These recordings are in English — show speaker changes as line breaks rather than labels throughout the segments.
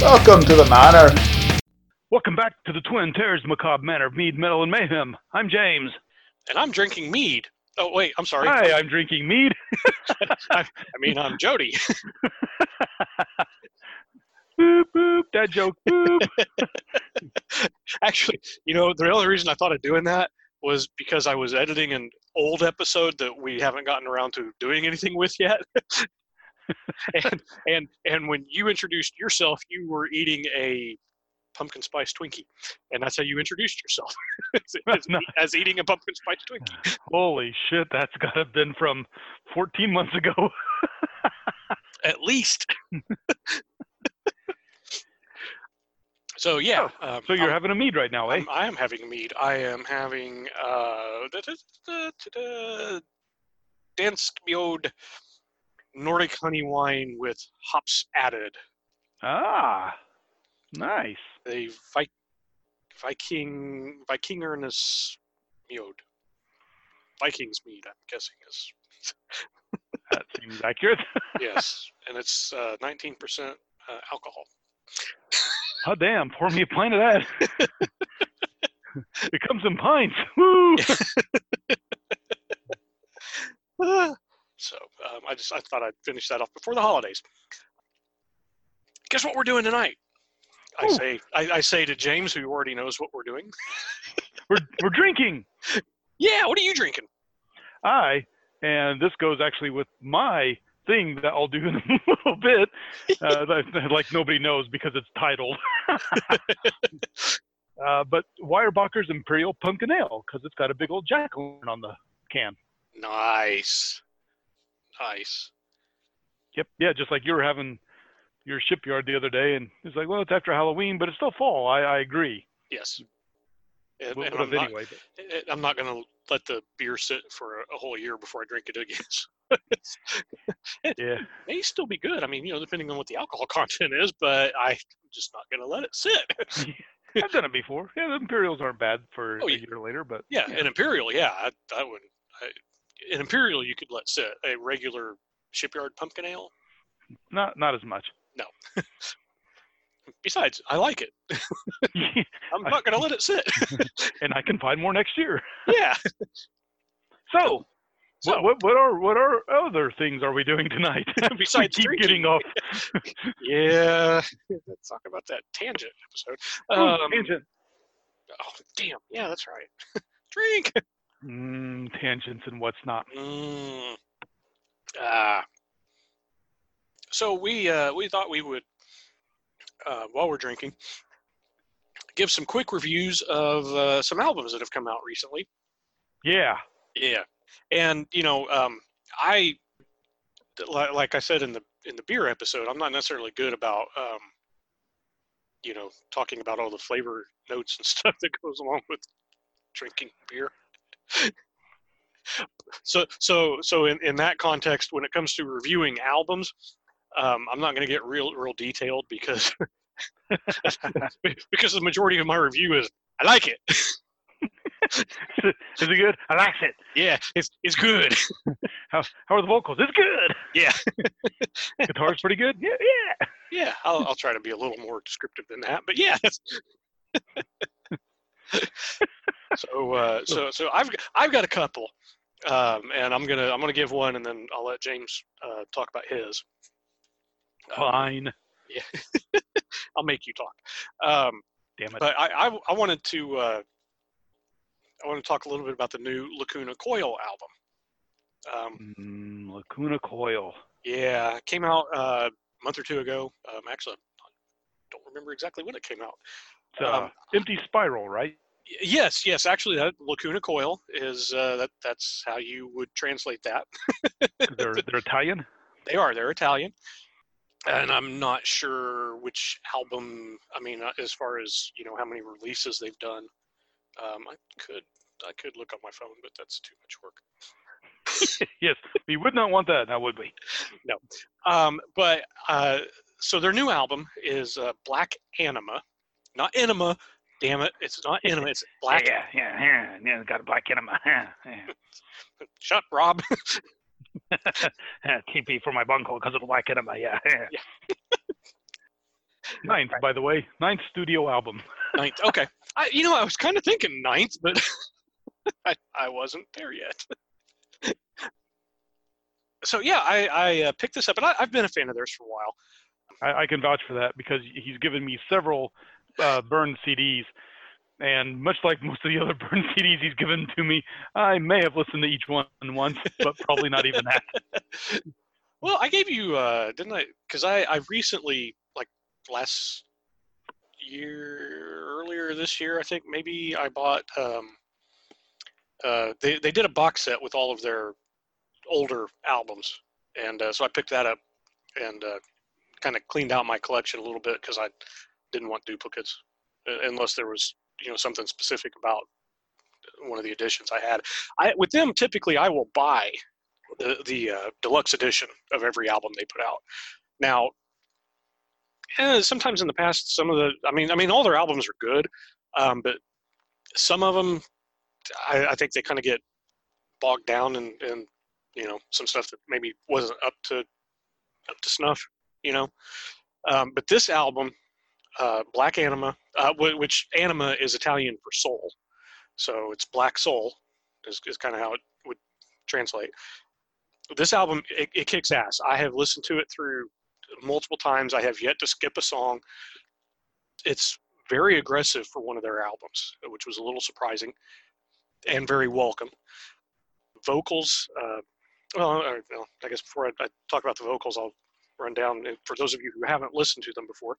Welcome to the manor.
Welcome back to the Twin Terrors Macabre Manor of Mead, Metal, and Mayhem. I'm James.
And I'm drinking mead. Oh wait, I'm sorry.
Hi, I'm drinking mead.
I, I mean, I'm Jody.
boop, boop, that joke, boop.
Actually, you know, the only reason I thought of doing that was because I was editing an old episode that we haven't gotten around to doing anything with yet. And and and when you introduced yourself, you were eating a pumpkin spice Twinkie, and that's how you introduced yourself as,
Nice.
as eating a pumpkin spice Twinkie.
Holy shit, that's got to have been from 14 months ago.
At least. so yeah. Um,
So you're
I'm-
having a mead right now, eh?
I'm, I am having a mead. I am having uh, da, da, da, da, da, Dansk Mjod Nordic honey wine with hops added.
Ah, nice.
A Vi- Viking Vikingerness mead. Vikings mead, I'm guessing is
That seems accurate.
yes, and it's uh, 19% uh, alcohol.
Oh, damn. Pour me a pint of that. it comes in pints. Woo!
So um, I just I thought I'd finish that off before the holidays. Guess what we're doing tonight? I say I, I say to James, who already knows what we're doing.
We're, we're drinking.
Yeah, what are you drinking?
I, and this goes actually with my thing that I'll do in a little bit, uh, that, like nobody knows because it's titled. uh, but Weyerbacher's Imperial Pumpkin Ale because it's got a big old jack on the can.
Nice, nice.
Yep, yeah, just like you were having your shipyard the other day, and it's like, well, it's after Halloween, but it's still fall. I, I agree.
Yes. And, and I'm, not,
anyway. but-
I'm not going to let the beer sit for a, whole year before I drink it again. it
yeah,
may still be good. I mean, you know, depending on what the alcohol content is, but I'm just not going to let it sit.
I've done it before. Yeah, the Imperials aren't bad for
Oh,
a
yeah.
year later, but
Yeah, an imperial. Yeah, I, I would. I, an imperial, you could let sit. A regular shipyard pumpkin ale.
not not as much. No.
Besides, I like it. I'm not going to let it sit.
and I can find more next year.
yeah.
So,
So
what, what what are what are other things are we doing tonight? we
besides
keep
drinking,
getting off.
yeah. Let's talk about that tangent episode.
Ooh,
Um,
tangent.
Oh, damn. Yeah, that's right. Drink.
Mm, tangents and what's not.
Mm. Ah. So we uh, we thought we would, uh, while we're drinking, give some quick reviews of uh, some albums that have come out recently.
Yeah.
Yeah, and you know, um, I li- like I said in the in the beer episode, I'm not necessarily good about um, you know talking about all the flavor notes and stuff that goes along with drinking beer. So so so in, in that context, when it comes to reviewing albums, um, I'm not going to get real real detailed because because the majority of my review is I like it.
Is it good? I like it.
Yeah, it's it's good.
How how are the vocals? It's good.
Yeah.
Guitar's pretty good. Yeah, yeah.
Yeah, I'll, I'll try to be a little more descriptive than that, but yeah. So, uh, so, so I've I've got a couple, um, and I'm gonna I'm gonna give one, and then I'll let James uh, talk about his. Um,
Fine.
yeah, I'll make you talk. Um,
Damn it.
but I, I I wanted to uh, I want to talk a little bit about the new Lacuna Coil album. Um,
Mm, Lacuna Coil.
yeah, came out uh, a month or two ago. Um, actually, I don't remember exactly when it came out.
It's,
Um,
empty spiral, right?
Yes, yes. Actually, that Lacuna Coil is uh, that. That's how you would translate that.
They're they're Italian.
They are. They're Italian, and I'm not sure which album. I mean, uh, as far as you know, how many releases they've done. Um, I could I could look on my phone, but that's too much work.
yes, we would not want that, now would we? No.
Um, but uh, so their new album is uh, Black Anima, not Enema. Damn it, it's not Enema. It's Black.
Yeah, yeah, yeah. yeah got a black enema. Yeah, yeah.
Shut, Rob.
TP for my bungle because of the black enema. Yeah, yeah. Ninth, by the way, ninth studio album.
Ninth. Okay. I, you know, I was kind of thinking ninth, but I, I wasn't there yet. so yeah, I, I uh, picked this up, and I, I've been a fan of theirs for a while.
I, I can vouch for that because he's given me several uh, Burn CDs, and much like most of the other Burn CDs he's given to me, I may have listened to each one once, but probably not even that.
Well, I gave you, uh, didn't I? Because I, I recently, like last year, earlier this year, I think maybe I bought. Um, uh, they they did a box set with all of their older albums, and uh, so I picked that up and uh, kind of cleaned out my collection a little bit because I didn't want duplicates uh, unless there was you know something specific about one of the editions I had. I with them typically I will buy the the uh, deluxe edition of every album they put out. Now, eh, sometimes in the past, some of the I mean I mean all their albums are good, um, but some of them I, I think they kind of get bogged down in, in you know some stuff that maybe wasn't up to up to snuff. You know, um, but this album, uh, Black Anima, uh, which Anima is Italian for soul, so it's Black Soul is, is kind of how it would translate this album it, it kicks ass. I have listened to it through multiple times. I have yet to skip a song. It's very aggressive for one of their albums, which was a little surprising and very welcome. Vocals, uh, well, well, I guess before I, I, talk about the vocals, I'll run down for those of you who haven't listened to them before.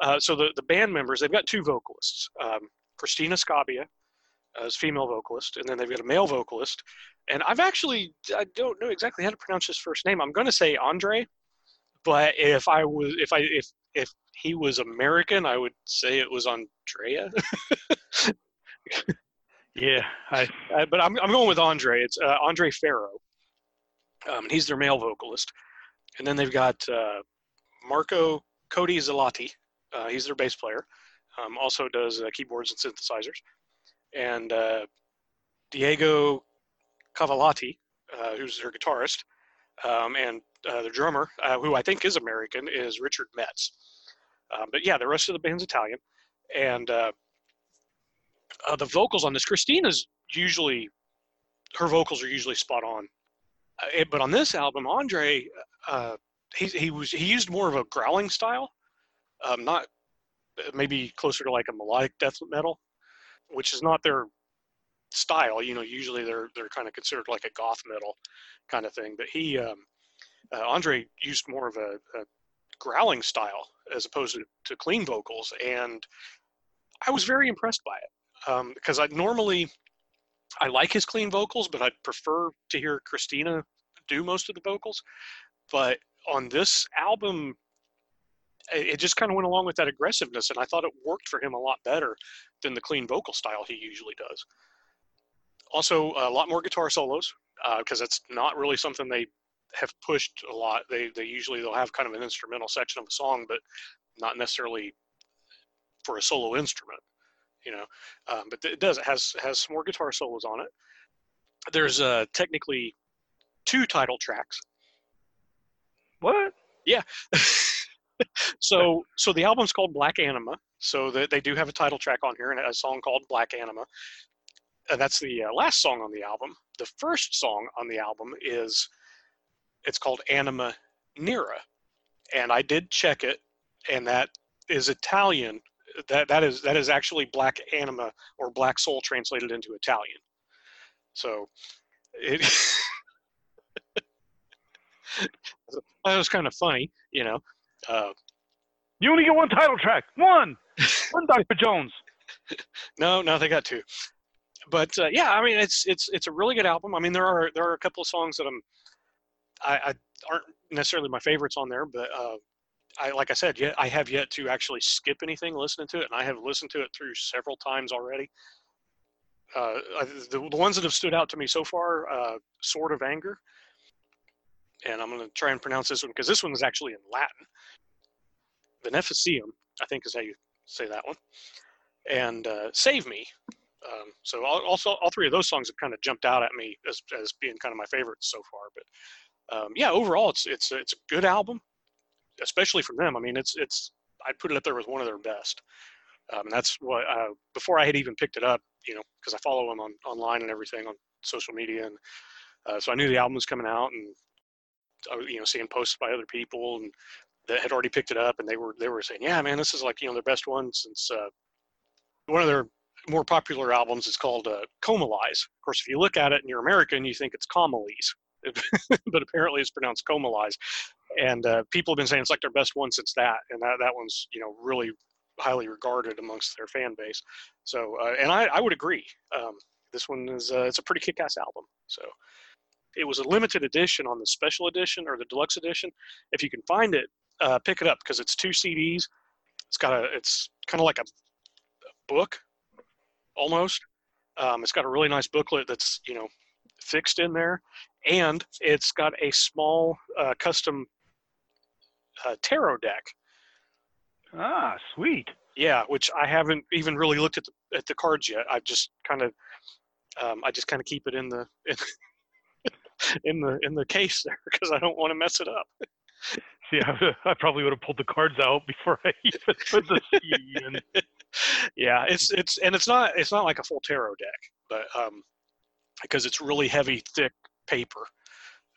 Uh, so the, the band members, they've got two vocalists, um, Cristina Scabbia as female vocalist, and then they've got a male vocalist. And I've actually I don't know exactly how to pronounce his first name. I'm going to say Andre, but if I was if I if if he was American, I would say it was Andrea.
yeah, I,
uh, but I'm I'm going with Andre. It's uh, Andre Ferro. Um, he's their male vocalist, and then they've got uh, Marco Coti Zelati. Uh, he's their bass player. Um, also does uh, keyboards and synthesizers and uh, Diego Cavallotti, uh, who's their guitarist, um, and uh, the drummer, who I think is American, is Richard Meiz. Um, but yeah, the rest of the band's Italian, and the vocals on this, Cristina's usually her vocals are usually spot on, it, but on this album, Andre he he was he used more of a growling style, um, not maybe closer to like a melodic death metal which is not their style. You know, usually they're they're kind of considered like a goth metal kind of thing. But he, um, uh, Andre, used more of a, a, growling style as opposed to, to clean vocals, and I was very impressed by it um, because I normally I like his clean vocals, but I'd prefer to hear Cristina do most of the vocals. But on this album, it just kind of went along with that aggressiveness, and I thought it worked for him a lot better than the clean vocal style he usually does. Also, a lot more guitar solos because uh, it's not really something they have pushed a lot. They they usually they'll have kind of an instrumental section of a song, but not necessarily for a solo instrument, you know. Um, but it does it has has some more guitar solos on it. There's uh, technically two title tracks.
What?
Yeah. so so the album's called Black Anima. So that they do have a title track on here and a song called Black Anima. And that's the uh, last song on the album. The first song on the album is it's called Anima Nera. And I did check it and that is Italian. That that is that is actually Black Anima or Black Soul translated into Italian. So it that was kind of funny, you know. Uh,
you only get one title track. One. one Dr. Jones.
No, no, they got two. But uh, yeah, I mean, it's it's it's a really good album. I mean, there are there are a couple of songs that I'm I, I aren't necessarily my favorites on there, but uh, I like I said, yet I have yet to actually skip anything listening to it, and I have listened to it through several times already. Uh, the, the ones that have stood out to me so far, uh, "Sword of Anger," and I'm going to try and pronounce this one because this one is actually in Latin. Beneficium, I think is how you say that one, and uh, Save Me. Um, so all, also all three of those songs have kind of jumped out at me as, as being kind of my favorites so far. But um, yeah, overall it's it's it's a good album, especially from them. I mean, it's it's I'd put it up there with one of their best. Um, and that's what uh, before I had even picked it up, you know, because I follow them on online and everything on social media, and uh, so I knew the album was coming out, and Was, you know, seeing posts by other people and that had already picked it up, and they were they were saying, yeah, man, this is like you know their best one since uh, one of their more popular albums is called uh, Comalies. Of course, if you look at it and you're American, you think it's Comalies, but apparently it's pronounced Comalies. And uh, people have been saying it's like their best one since that, and that that one's you know really highly regarded amongst their fan base. So, uh, and I, I would agree. Um, this one is uh, it's a pretty kick-ass album. So, it was a limited edition on the special edition or the deluxe edition. If you can find it, uh, pick it up because it's two CDs. It's got a it's kind of like a book almost. Um, it's got a really nice booklet that's you know fixed in there, and it's got a small uh, custom uh, tarot deck.
Ah, sweet.
Yeah, which I haven't even really looked at the at the cards yet. I just kind of um, I just kind of keep it in the in, in the in the case there because I don't want to mess it up.
See, I, I probably would have pulled the cards out before I even put the CD in.
yeah, it's it's and it's not it's not like a full tarot deck, but um, because it's really heavy, thick paper,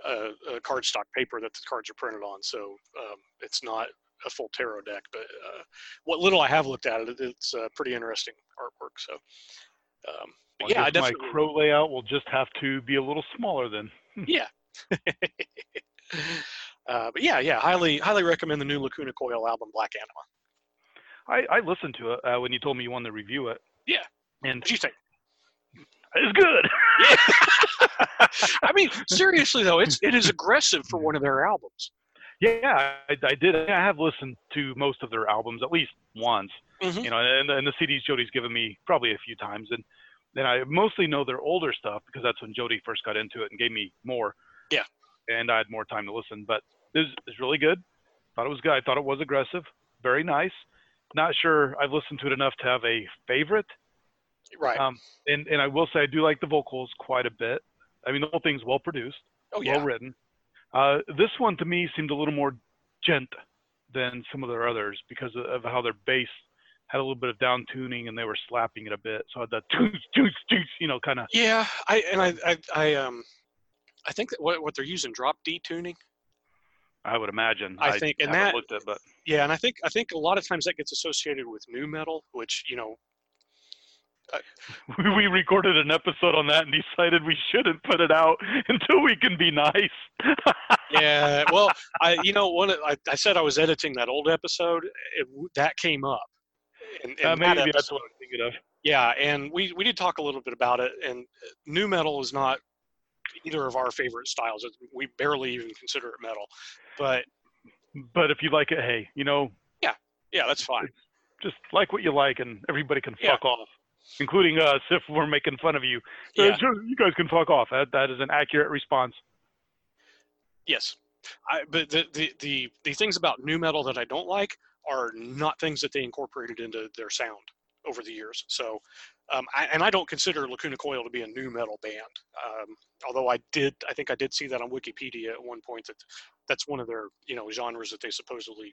uh, uh, cardstock paper that the cards are printed on. So um, it's not a full tarot deck. But uh, what little I have looked at it, it's uh, pretty interesting artwork. So um,
Well,
yeah, I
guess my crow layout will just have to be a little smaller then.
Yeah. uh, but yeah, yeah, highly highly recommend the new Lacuna Coil album, Black Anima.
I, I listened to it uh, when you told me you wanted to review it.
Yeah.
And
What'd you think?
it's good. yeah.
I mean, seriously though, it's it is aggressive for one of their albums.
yeah, I, I did. I have listened to most of their albums at least once.
Mhm.
You know, and, and the CDs Jody's given me probably a few times, and then I mostly know their older stuff because that's when Jody first got into it and gave me more.
Yeah.
And I had more time to listen, but this is really good. Thought it was good. I thought it was aggressive. Very nice. Not sure I've listened to it enough to have a favorite.
Right.
Um, and and I will say I do like the vocals quite a bit. I mean, the whole thing's well produced,
oh yeah.
well written. Uh, this one to me seemed a little more djent than some of their others because of, of how their bass had a little bit of down tuning and they were slapping it a bit. So I had that toots toots toots, you know, kind of.
Yeah, I and I, I I um I think that what what they're using drop D tuning.
I would imagine.
I think- and that-
looked at, but
Yeah, and I think I think a lot of times that gets associated with nu metal, which you know
we, we recorded an episode on that and decided we shouldn't put it out until we can be nice.
yeah well i you know one I, I said i was editing that old episode it, that came up in, in
Uh,
that
maybe that's what I'm thinking of.
yeah and we we did talk a little bit about it and nu metal is not either of our favorite styles we barely even consider it metal but
But if you like it, hey, you know,
yeah yeah, that's fine
just like what you like, and everybody can
Yeah.
fuck off, including us if we're making fun of you.
Yeah
you guys can fuck off. That that is an accurate response.
yes I, but the, the the the things about nu metal that i don't like are not things that they incorporated into their sound over the years so um, I, and I don't consider Lacuna Coil to be a nu metal band. Um, although I did, I think I did see that on Wikipedia at one point that that's one of their, you know, genres that they supposedly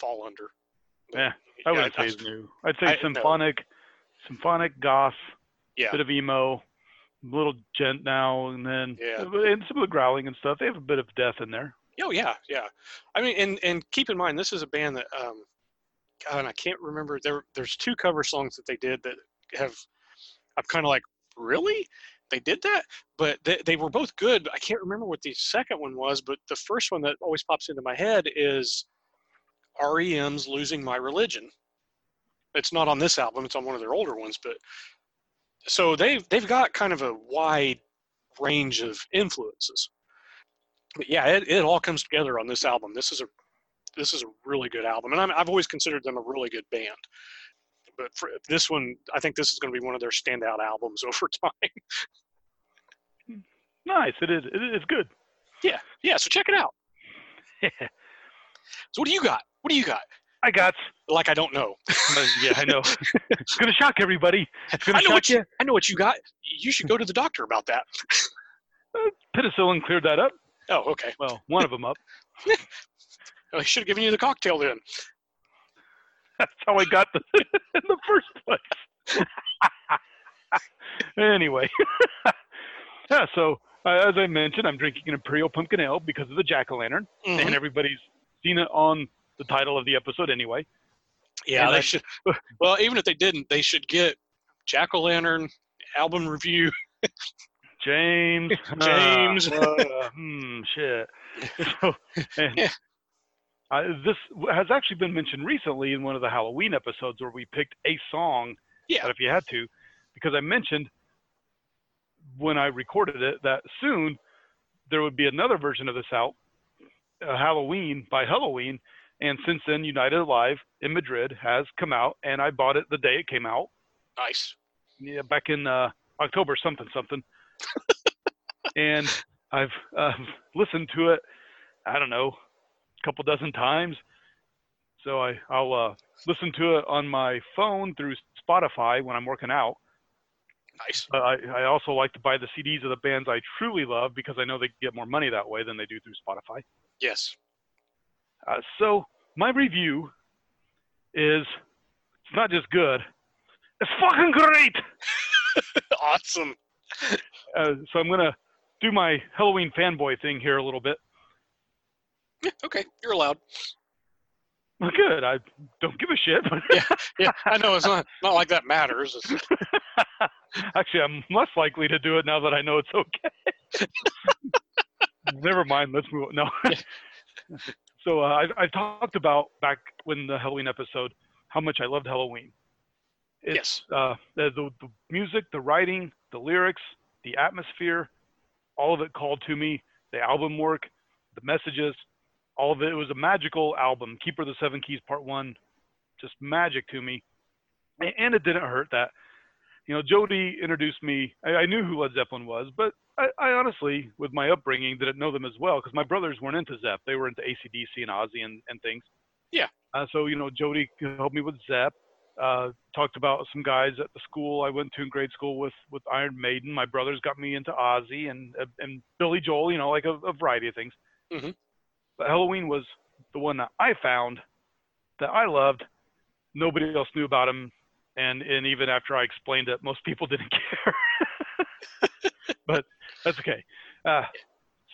fall under. But,
Yeah, I
yeah,
wouldn't say
I-
new. I'd say
I- no.
symphonic, symphonic goth,
Yeah.
bit of emo, little djent now and then,
Yeah.
and some of the growling and stuff. They have a bit of death in there.
Oh yeah, yeah. I mean, and and keep in mind, this is a band that, um, God, and I can't remember. There, there's two cover songs that they did that have. I'm kind of like, really? They did that, but they, they were both good. I can't remember what the second one was, but the first one that always pops into my head is REM's "Losing My Religion." It's not on this album; it's on one of their older ones. But so they've they've got kind of a wide range of influences but yeah, it, it all comes together on this album. This is a this is a really good album, and I'm, I've always considered them a really good band. But for this one, I think this is going to be one of their standout albums over time.
Nice. It is. It is good.
yeah, yeah. So check it out. So what do you got? What do you got?
I got.
Like I don't know.
Uh, yeah, I know. it's gonna shock everybody. It's gonna
I know
shock
what you. I know what you got. You should go to the doctor about that.
Penicillin cleared that up.
Oh, okay.
Well, one of them up.
I should have given you the cocktail then.
That's how I got the in the first place. anyway, yeah. So uh, as I mentioned, I'm drinking an Imperial Pumpkin Ale because of the jack o' lantern,
Mhm.
and everybody's seen it on the title of the episode anyway.
Yeah,
and
they
I-
should. Well, even if they didn't, they should get Jack O' Lantern album review.
James.
James.
ah, uh, hmm, shit. So, and
Yeah.
uh, this has actually been mentioned recently in one of the Halloween episodes where we picked a song.
Yeah.
That if you had to, because I mentioned when I recorded it that soon there would be another version of this out, uh, Halloween by Helloween. And since then, United Alive in Madrid has come out, and I bought it the day it came out
Nice.
yeah, back in uh, October something something, and I've uh, listened to it. I don't know, a couple dozen times. So I I'll uh, listen to it on my phone through Spotify when I'm working out.
Nice.
But I I also like to buy the CDs of the bands I truly love because I know they get more money that way than they do through Spotify.
Yes.
Uh, so my review is it's not just good, it's fucking great.
awesome.
uh, so I'm gonna do my Helloween fanboy thing here a little bit.
Yeah, okay, you're allowed.
Well, good. I don't give a shit. But
Yeah, I know it's not not like that matters.
Actually, I'm less likely to do it now that I know it's okay. Never mind. Let's move on. No. So uh, I, I talked about back when the Helloween episode how much I loved Helloween. It's,
yes.
uh, the, the, the music, the writing, the lyrics, the atmosphere, all of it called to me. The album work, the messages, all of it. It was a magical album. Keeper of the Seven Keys Part One, just magic to me. And it didn't hurt that, you know, Jody introduced me. I, I knew who Led Zeppelin was, but I, I honestly, with my upbringing, didn't know them as well because my brothers weren't into Zep. They were into ACDC and Ozzy and, and things.
Yeah.
Uh, so you know, Jody helped me with Zep. uh, talked about some guys at the school I went to in grade school with with Iron Maiden. My brothers got me into Ozzy and and Billy Joel. You know, like a, a variety of things.
Mhm.
But Helloween was the one that I found that I loved. Nobody else knew about him, and and even after I explained it, most people didn't care. but that's okay. Uh,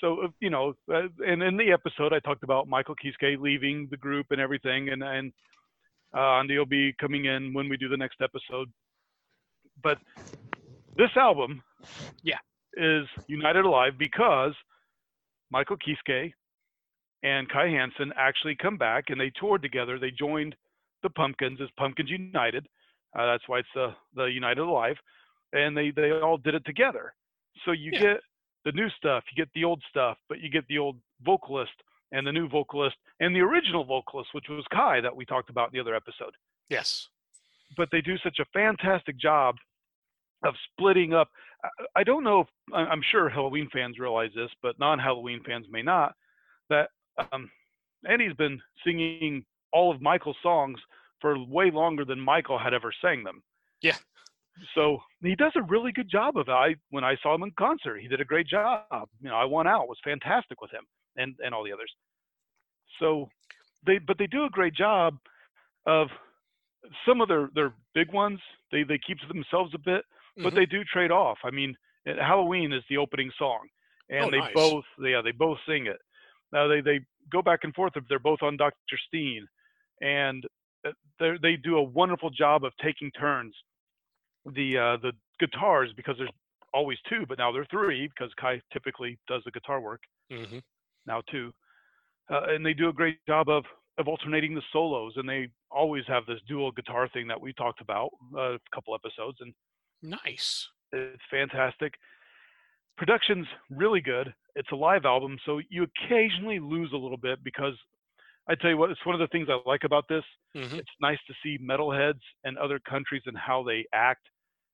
so uh, you know, uh, and in the episode, I talked about Michael Kiske leaving the group and everything, and and uh, Andy will be coming in when we do the next episode. But this album,
Yeah.
is United Alive because Michael Kiske and Kai Hansen actually come back and they toured together. They joined the Pumpkins as Pumpkins United. Uh, that's why it's the the United Alive, and they they all did it together. So you
Yeah.
get the new stuff, you get the old stuff, but you get the old vocalist and the new vocalist and the original vocalist, which was Kai that we talked about in the other episode.
Yes.
But they do such a fantastic job of splitting up. I- don't know if I'm sure Helloween fans realize this, but non-Helloween fans may not. That um, Andy's been singing all of Michael's songs for way longer than Michael had ever sang them.
Yeah.
So he does a really good job of it. I when I saw him in concert, he did a great job. You know, I won out. It was fantastic with him and and all the others. So they but they do a great job of some of their their big ones. They they keep to themselves a bit, but
Mhm.
they do trade off. I mean, uh, Halloween is the opening song, and
Oh,
they
nice.
both yeah they both sing it. Now they they go back and forth. They're both on Dr. Stein, and they they do a wonderful job of taking turns. The uh, the guitars because there's always two, but now there are three because Kai typically does the guitar work
Mhm.
now too, uh, and they do a great job of of alternating the solos, and they always have this dual guitar thing that we talked about uh, a couple episodes, and
Nice.
it's fantastic. Production's really good. It's a live album, so you occasionally lose a little bit because I tell you what, it's one of the things I like about this.
Mhm.
It's nice to see metalheads and other countries and how they act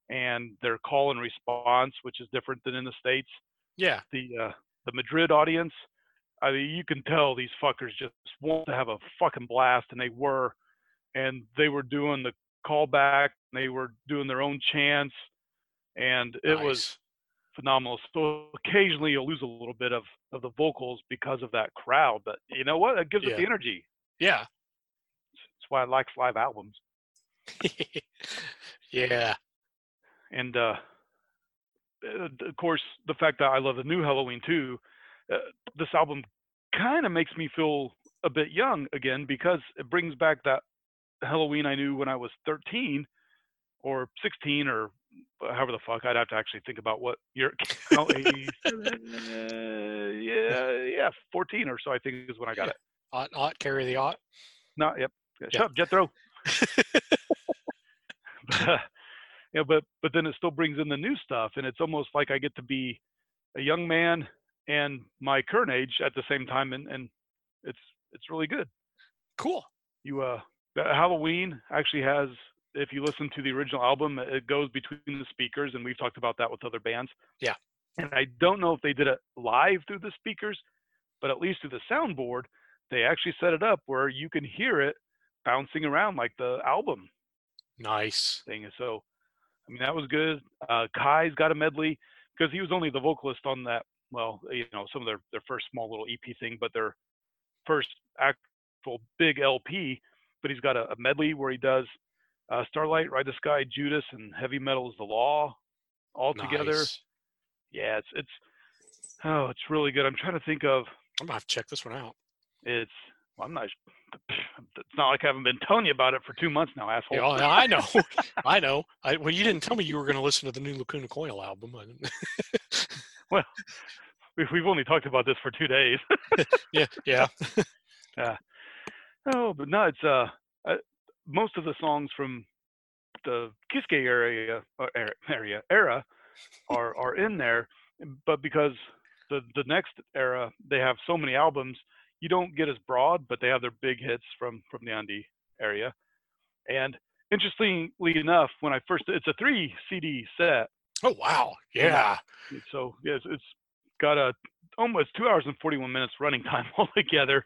and their call and response, which is different than in the states
Yeah.
the uh, the Madrid audience. I mean, you can tell these fuckers just want to have a fucking blast, and they were, and they were doing the callback. They were doing their own chants, and it was phenomenal. So occasionally you'll lose a little bit of of the vocals because of that crowd, but you know what? It gives it the energy.
Yeah.
It's why I like live albums.
yeah.
And uh, uh, of course, the fact that I love the new Helloween too, uh, this album kind of makes me feel a bit young again because it brings back that Helloween I knew when I was 13 or 16 or however the fuck. I'd have to actually think about what year. No, uh, yeah, yeah, 14 or so I think is when I got it.
Ought, ought, carry the ought.
No, yep. Shut up, Jethro. Yeah, but but then it still brings in the new stuff, and it's almost like I get to be a young man and my current age at the same time, and and it's it's really good.
Cool.
You uh, Helloween actually has. If you listen to the original album, it goes between the speakers, and we've talked about that with other bands.
Yeah.
And I don't know if they did it live through the speakers, but at least through the soundboard, they actually set it up where you can hear it bouncing around like the album.
Nice
thing. So, I mean, that was good. Uh, Kai's got a medley because he was only the vocalist on that. Well, you know, some of their their first small little EP thing, but their first actual big LP. But he's got a, a medley where he does uh, Starlight, Ride the Sky, Judas, and Heavy Metal is the Law all nice. together. Yeah, it's it's oh, it's really good. I'm trying to think of.
I'm gonna have to check this one out.
It's well, I'm not. It's not like I haven't been telling you about it for two months now, asshole.
Yeah, I know, I know. I, well, you didn't tell me you were going to listen to the new Lacuna Coil album.
well, we've only talked about this for two days.
yeah, yeah,
yeah. Oh, but no, it's uh, uh, most of the songs from the Kiske area uh, area era are are in there, but because the the next era they have so many albums you don't get as broad, but they have their big hits from from the Andy area. And interestingly enough, when I first it's a three CD set.
Oh wow! Yeah.
So yes, it's got a almost two hours and forty one minutes running time altogether.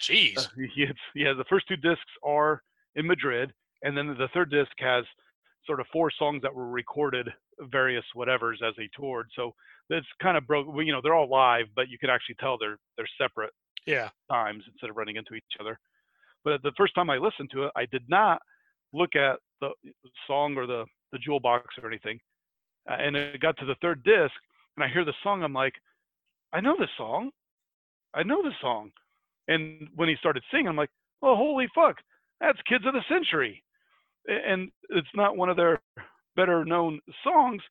Jeez. Uh,
it's, yeah, the first two discs are in Madrid, and then the third disc has sort of four songs that were recorded various whatevers as they toured. So it's kind of broke. You know, they're all live, but you can actually tell they're they're separate
yeah
times instead of running into each other. But the first time I listened to it, I did not look at the song or the the jewel box or anything. Uh, and it got to the third disc, and I hear the song. I'm like, I know this song. I know this song. And when he started singing, I'm like, oh, holy fuck, that's Kids of the Century. And it's not one of their better known songs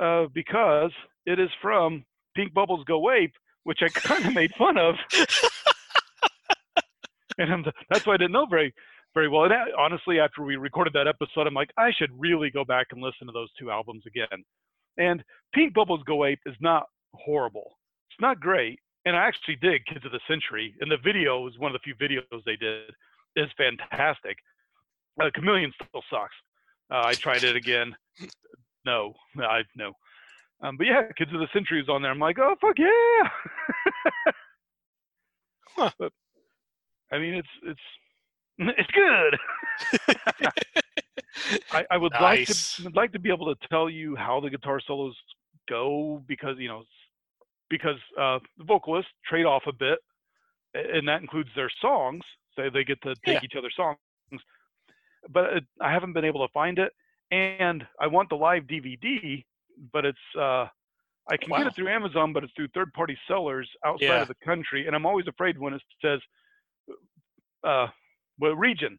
uh, because it is from Pink Bubbles Go Ape, which I kind of made fun of. and that's why I didn't know very, very well. And honestly, after we recorded that episode, I'm like, I should really go back and listen to those two albums again. And Pink Bubbles Go Ape is not horrible. It's not great. And I actually dig Kids of the Century. And the video is one of the few videos they did is fantastic. Uh, Chameleon still sucks. Uh, I tried it again. No, I no. Um, but yeah, Kids of the Century is on there. I'm like, oh fuck yeah! huh. But I mean, it's it's it's good. I, I, would nice. like to like to be able to tell you how the guitar solos go because you know because uh, the vocalists trade off a bit, and that includes their songs. So they get to take yeah. each other's songs, but it, I haven't been able to find it, and I want the live DVD but it's uh, I can wow. get it through Amazon, but it's through third-party sellers outside yeah. of the country, and I'm always afraid when it says uh, what region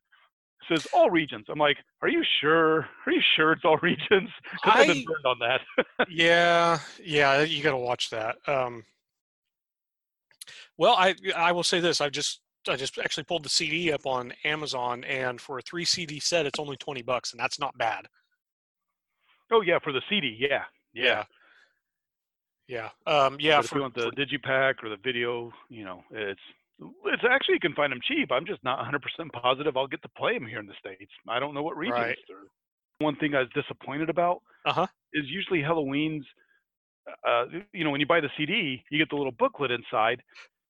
it says all regions. I'm like, are you sure? Are you sure it's all regions? Because I've been burned on that.
yeah, yeah, you got to watch that. Um, well, I I will say this: I've just I just actually pulled the CD up on Amazon, and for a three CD set, it's only twenty bucks, and that's not bad.
Oh yeah, for the CD, yeah,
yeah, yeah, yeah. Um, yeah
if you want the digipack or the video, you know, it's it's actually you can find them cheap. I'm just not 100% positive I'll get to play them here in the states. I don't know what regions right. One thing I was disappointed about
uh-huh.
is usually Helloween's. Uh, you know, when you buy the CD, you get the little booklet inside.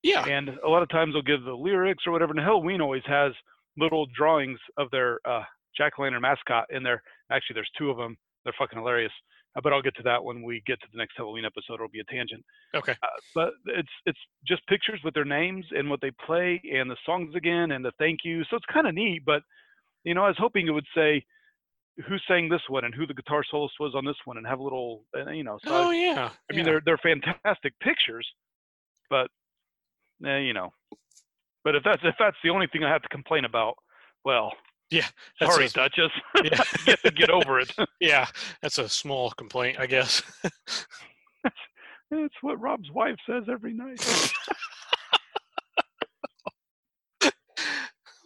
Yeah.
And a lot of times they'll give the lyrics or whatever. And Helloween always has little drawings of their uh, jack o' lantern mascot in there. Actually, there's two of them They're fucking hilarious. Uh, but I'll get to that when we get to the next Helloween episode. It'll be a tangent.
Okay.
Uh, but it's it's just pictures with their names and what they play and the songs again and the thank you. So it's kind of neat. But you know, I was hoping it would say who sang this one and who the guitar soloist was on this one and have a little, uh, you know. So I,
Oh yeah.
I mean,
yeah.
they're they're fantastic pictures, but eh, you know. But if that's if that's the only thing I have to complain about, well,
Yeah, that's
sorry,
a-
Duchess.
Yeah.
get, get over it.
yeah, that's a small complaint, I guess.
That's what Rob's wife says every night.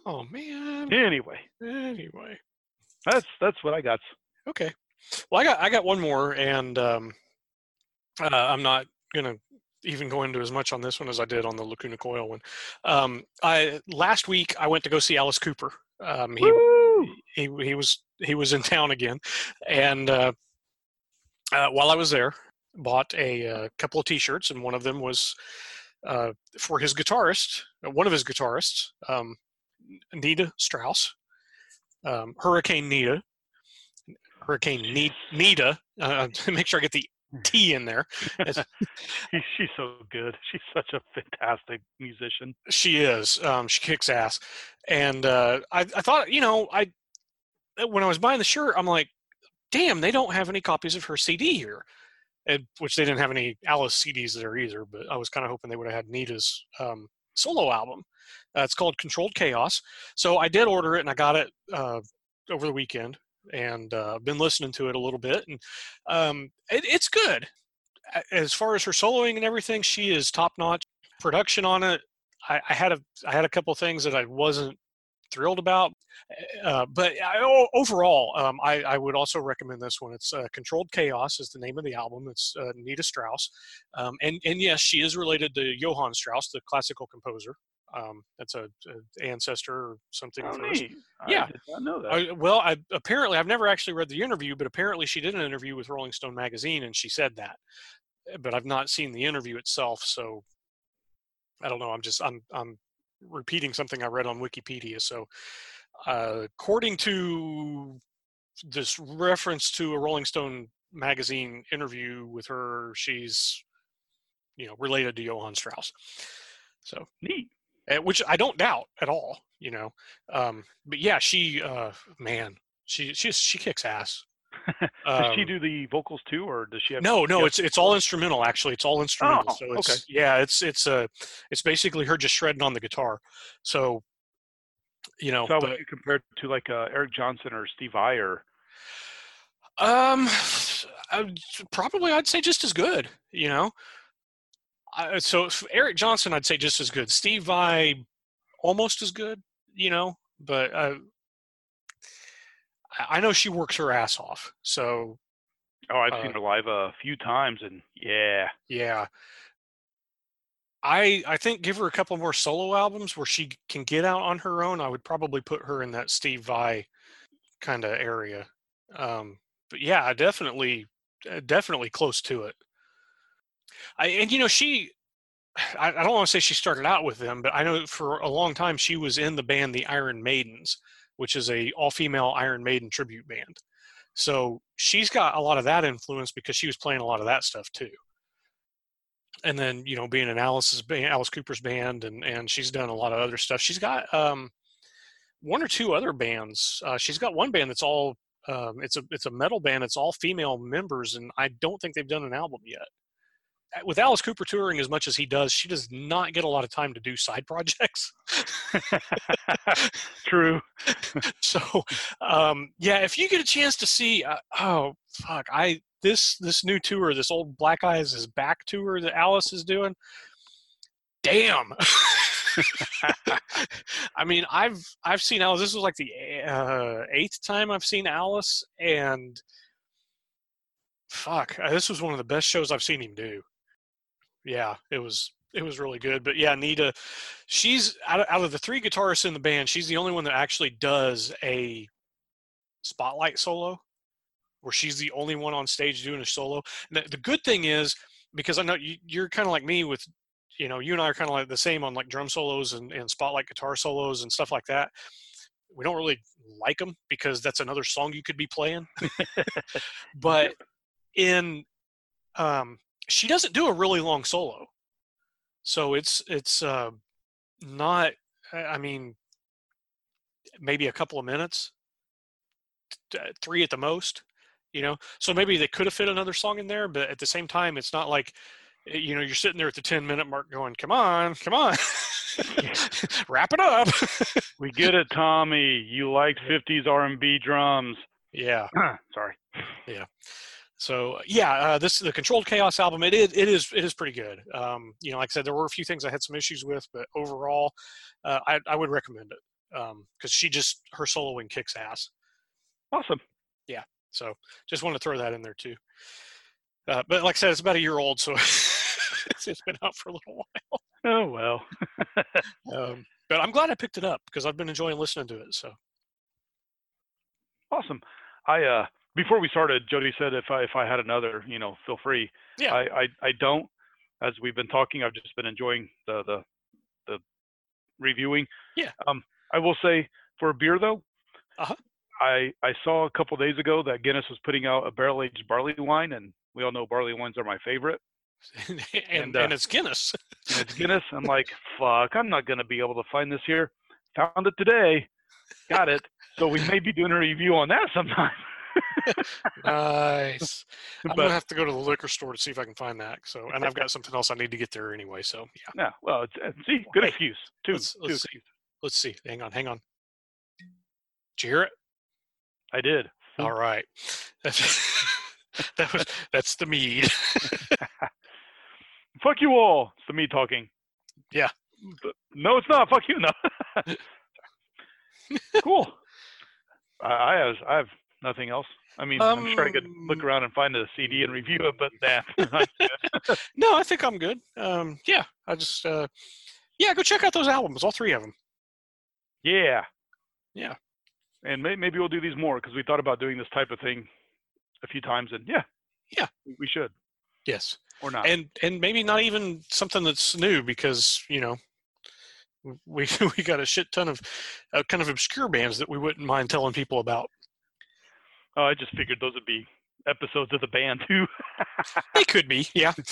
oh man.
anyway,
Anyway.
that's that's what I got.
Okay. Well, I got I got one more, and um, uh, I'm not gonna even go into as much on this one as I did on the Lacuna Coil one. Um, I last week I went to go see Alice Cooper. Um, he, he he was he was in town again, and uh, uh, while I was there, bought a, uh couple of T-shirts, and one of them was uh, for his guitarist, uh, one of his guitarists, um, Nita Strauss, um, Hurricane Nita, Hurricane Ne- Nita. Uh, to make sure I get the T in there.
She's so good. She's such a fantastic musician.
She is. Um, she kicks ass. And uh, I, I thought, you know, I when I was buying the shirt, I'm like, damn, they don't have any copies of her CD here. And, which they didn't have any Alice CDs there either. But I was kind of hoping they would have had Nita's um, solo album. Uh, it's called Controlled Chaos. So I did order it, and I got it uh, over the weekend, and uh, been listening to it a little bit, and um, it, it's good. As far as her soloing and everything, she is top notch. Production on it, I, I had a I had a couple things that I wasn't thrilled about, uh, but I, overall, um, I, I would also recommend this one. It's uh, Controlled Chaos is the name of the album. It's uh, Nita Strauss, um, and and yes, she is related to Johann Strauss, the classical composer. Um, that's a, a ancestor or something.
Oh, neat.
Yeah.
I know that.
I, well, I apparently I've never actually read the interview, but apparently she did an interview with Rolling Stone magazine and she said that. Uh, But I've not seen the interview itself, so I don't know. I'm just I'm I'm repeating something I read on Wikipedia. So, uh, according to this reference to a Rolling Stone magazine interview with her, she's you know related to Johann Strauss. So
neat.
Uh, which I don't doubt at all, you know. Um, but yeah, she, uh, man, she she she kicks ass.
Does she
Um,
do the vocals too, or does she have?
No, no, it's it's all instrumental. Actually, it's all instrumental.
Oh,
so it's
okay.
yeah, it's it's uh it's basically her just shredding on the guitar. So you know,
So
but,
would you compare it to like uh, Eric Johnson or Steve or?
um, I, probably I'd say just as good. You know, I, so Eric Johnson, I'd say just as good. Steve Vai, almost as good. You know, but uh, I I know she works her ass off. So
Oh, I've
Uh,
seen her live a few times, and yeah,
Yeah. I I think give her a couple more solo albums where she can get out on her own. I would probably put her in that Steve Vai kind of area. Um, but yeah, definitely uh, definitely close to it. I and you know she I, I don't want to say she started out with them, but I know for a long time she was in the band the Iron Maidens, which is a all-female Iron Maiden tribute band. So she's got a lot of that influence because she was playing a lot of that stuff too. And then you know being in Alice's band, Alice Cooper's band, and and she's done a lot of other stuff. She's got um, one or two other bands. Uh, she's got one band that's all um, it's a it's a metal band. It's all female members, and I don't think they've done an album yet. Uh, With Alice Cooper touring as much as he does, she does not get a lot of time to do side projects.
true.
so um yeah if you get a chance to see uh, oh fuck i this this new tour this old black eyes is back tour that alice is doing damn i mean i've i've seen alice this was like the uh, eighth time i've seen alice and fuck uh, this was one of the best shows i've seen him do yeah it was it was really good but yeah nita she's out of, out of the three guitarists in the band she's the only one that actually does a spotlight solo where she's the only one on stage doing a solo the, the good thing is because i know you, you're kind of like me with you know you and i are kind of like the same on like drum solos and, and spotlight guitar solos and stuff like that we don't really like them because that's another song you could be playing. but in um, she doesn't do a really long solo, so it's it's uh, not. I mean, maybe a couple of minutes, three at the most. You know, so maybe they could have fit another song in there, but at the same time, it's not like eh, you know you're sitting there at the 10 minute mark going come on come on wrap it up
we get it, Tommy. You liked 50s R&B drums.
yeah
Sorry.
So yeah uh, this the controlled chaos album it is it is it is pretty good um, you know like i said there were a few things i had some issues with but overall uh, I, I would recommend it because she just her soloing kicks ass
Awesome. Yeah.
So just want to throw that in there too uh, but like i said it's about a year old so it's, it's been out for a little while
Oh well.
um, but i'm glad i picked it up because i've been enjoying listening to it so
awesome. I uh before we started, Jody said if I if I had another, you know, feel free.
Yeah.
I I, I don't. As we've been talking, I've just been enjoying the the the reviewing.
Yeah.
Um, I will say for a beer though.
Uh-huh.
I I saw a couple days ago that Guinness was putting out a barrel aged barley wine, and we all know barley wines are my favorite.
and
And,
and,
uh,
it's guinness
And it's Guinness. I'm like, fuck, I'm not gonna be able to find this here. Found it today. Got it. So we may be doing a review on that sometime.
nice i'm
But-
gonna have to go to the liquor store to see if i can find that so and i've got something else i need to get there anyway so yeah
Yeah, well, it's, uh, see, good
Hey,
excuse. Two,
let's-
two
let's see. let's see hang on hang on did you hear it
I did.
all right that's that was that's the mead
Fuck you all. It's the me talking.
Yeah.
No, it's not. Fuck you. No. cool. I, I have I have nothing else. I mean, I'm sure I could look
Um,
around and find a CD and review it, but nah,
no i think i'm good um yeah i just uh yeah go check out those albums all three of them
yeah.
Yeah.
And may, maybe we'll do these more because we thought about doing this type of thing a few times, and yeah,
Yeah.
we should
yes
or not.
and and maybe not even something that's new because you know we we got a shit ton of uh, kind of obscure bands that we wouldn't mind telling people about
oh, I just figured those would be episodes of the band too.
they could be yeah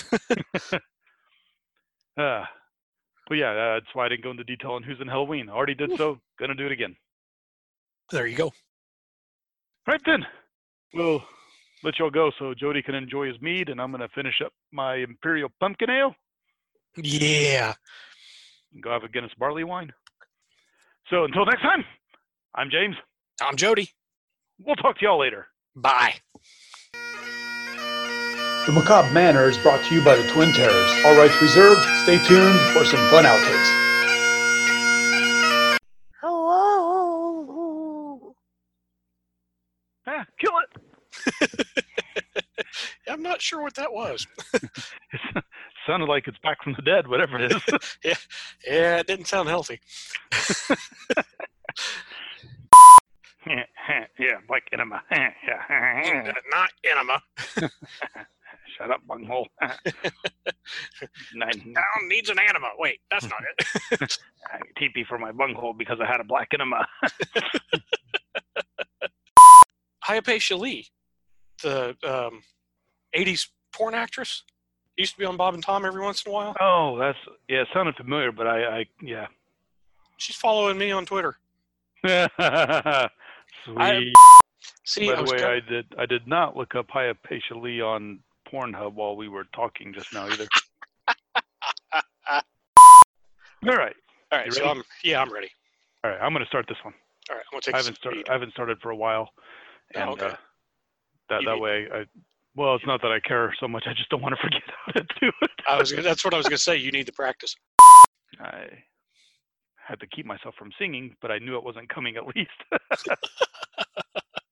Uh, but yeah, uh, that's why I didn't go into detail on who's in Helloween. Already did so. Gonna do it again.
there you go
Right then, we'll let y'all go so Jody can enjoy his mead, and I'm gonna finish up my Imperial Pumpkin Ale
yeah
and go have a Guinness Barley Wine. So until next time, I'm James.
i'm jody
We'll talk to y'all later.
bye
The Macabre Manor is brought to you by the Twin Terrors. All rights reserved. Stay tuned for some fun outtakes.
Hello.
Ah, kill it.
i'm not sure what that was
It sounded like it's back from the dead, whatever it is.
yeah yeah, it didn't sound healthy
yeah, like enema. yeah.
not enema
Shut up, bunghole. Nine,
down needs an enema wait that's not it
I teepee for my bunghole because I had a black enema.
Hypatia Lee, the um, 80s porn actress, used to be on Bob and Tom every once in a while.
Oh, that's yeah. It sounded familiar, but I, I yeah.
She's following me on Twitter.
Sweet.
See,
By the way,
try-
I did I did not look up Hypatia Lee on Pornhub while we were talking just now either. All right,
all right, so? I'm yeah, I'm ready.
all right. I'm gonna start this one.
All right, I'm gonna take
I haven't started. I haven't started for a while,
Oh,
and
okay.
uh, that
You
that
need-
way I. Well, it's not that I care so much. I just don't want to forget how to do it.
I was that's what I was gonna say. You need the practice.
I had to keep myself from singing, but I knew it wasn't coming at least.